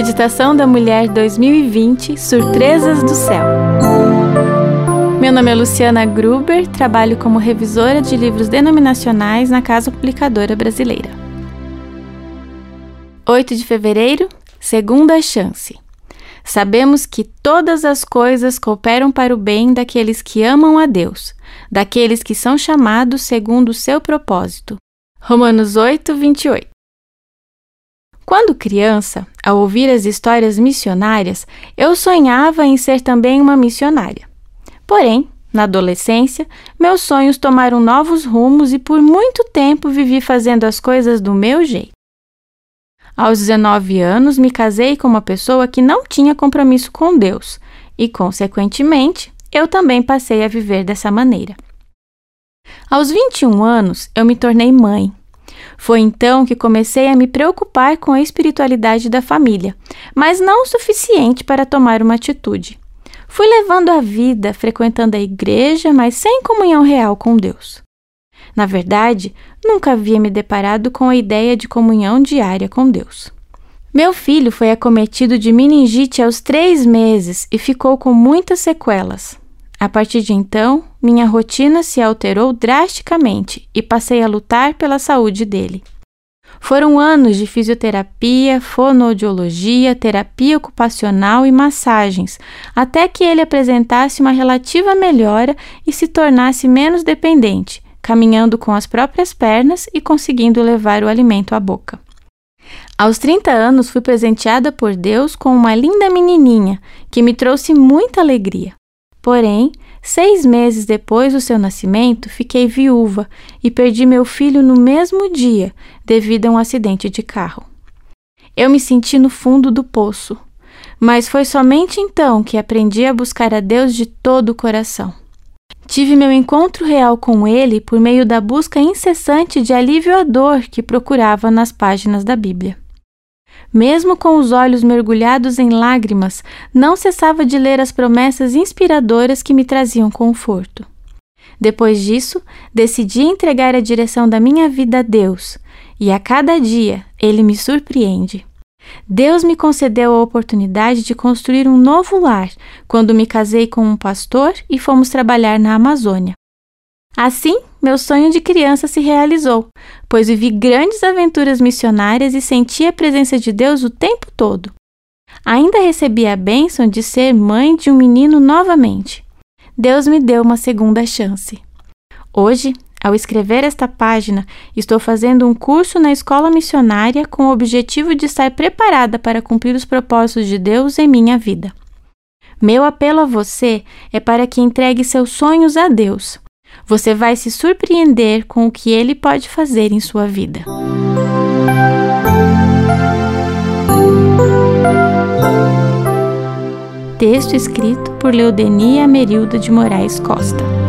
Meditação da Mulher 2020 Surpresas do Céu. Meu nome é Luciana Gruber, trabalho como revisora de livros denominacionais na Casa Publicadora Brasileira. 8 de fevereiro, segunda chance. Sabemos que todas as coisas cooperam para o bem daqueles que amam a Deus, daqueles que são chamados segundo o seu propósito. Romanos 8, 28. Quando criança, ao ouvir as histórias missionárias, eu sonhava em ser também uma missionária. Porém, na adolescência, meus sonhos tomaram novos rumos e por muito tempo vivi fazendo as coisas do meu jeito. Aos 19 anos, me casei com uma pessoa que não tinha compromisso com Deus e, consequentemente, eu também passei a viver dessa maneira. Aos 21 anos, eu me tornei mãe foi então que comecei a me preocupar com a espiritualidade da família, mas não o suficiente para tomar uma atitude. Fui levando a vida, frequentando a igreja, mas sem comunhão real com Deus. Na verdade, nunca havia me deparado com a ideia de comunhão diária com Deus. Meu filho foi acometido de meningite aos três meses e ficou com muitas sequelas. A partir de então, minha rotina se alterou drasticamente e passei a lutar pela saúde dele. Foram anos de fisioterapia, fonoaudiologia, terapia ocupacional e massagens, até que ele apresentasse uma relativa melhora e se tornasse menos dependente, caminhando com as próprias pernas e conseguindo levar o alimento à boca. Aos 30 anos, fui presenteada por Deus com uma linda menininha que me trouxe muita alegria. Porém, seis meses depois do seu nascimento, fiquei viúva e perdi meu filho no mesmo dia devido a um acidente de carro. Eu me senti no fundo do poço, mas foi somente então que aprendi a buscar a Deus de todo o coração. Tive meu encontro real com Ele por meio da busca incessante de alívio à dor que procurava nas páginas da Bíblia. Mesmo com os olhos mergulhados em lágrimas, não cessava de ler as promessas inspiradoras que me traziam conforto. Depois disso, decidi entregar a direção da minha vida a Deus, e a cada dia ele me surpreende. Deus me concedeu a oportunidade de construir um novo lar quando me casei com um pastor e fomos trabalhar na Amazônia. Assim, meu sonho de criança se realizou, pois vivi grandes aventuras missionárias e senti a presença de Deus o tempo todo. Ainda recebi a bênção de ser mãe de um menino novamente. Deus me deu uma segunda chance. Hoje, ao escrever esta página, estou fazendo um curso na escola missionária com o objetivo de estar preparada para cumprir os propósitos de Deus em minha vida. Meu apelo a você é para que entregue seus sonhos a Deus você vai se surpreender com o que ele pode fazer em sua vida. Texto escrito por Leodenia Merilda de Moraes Costa.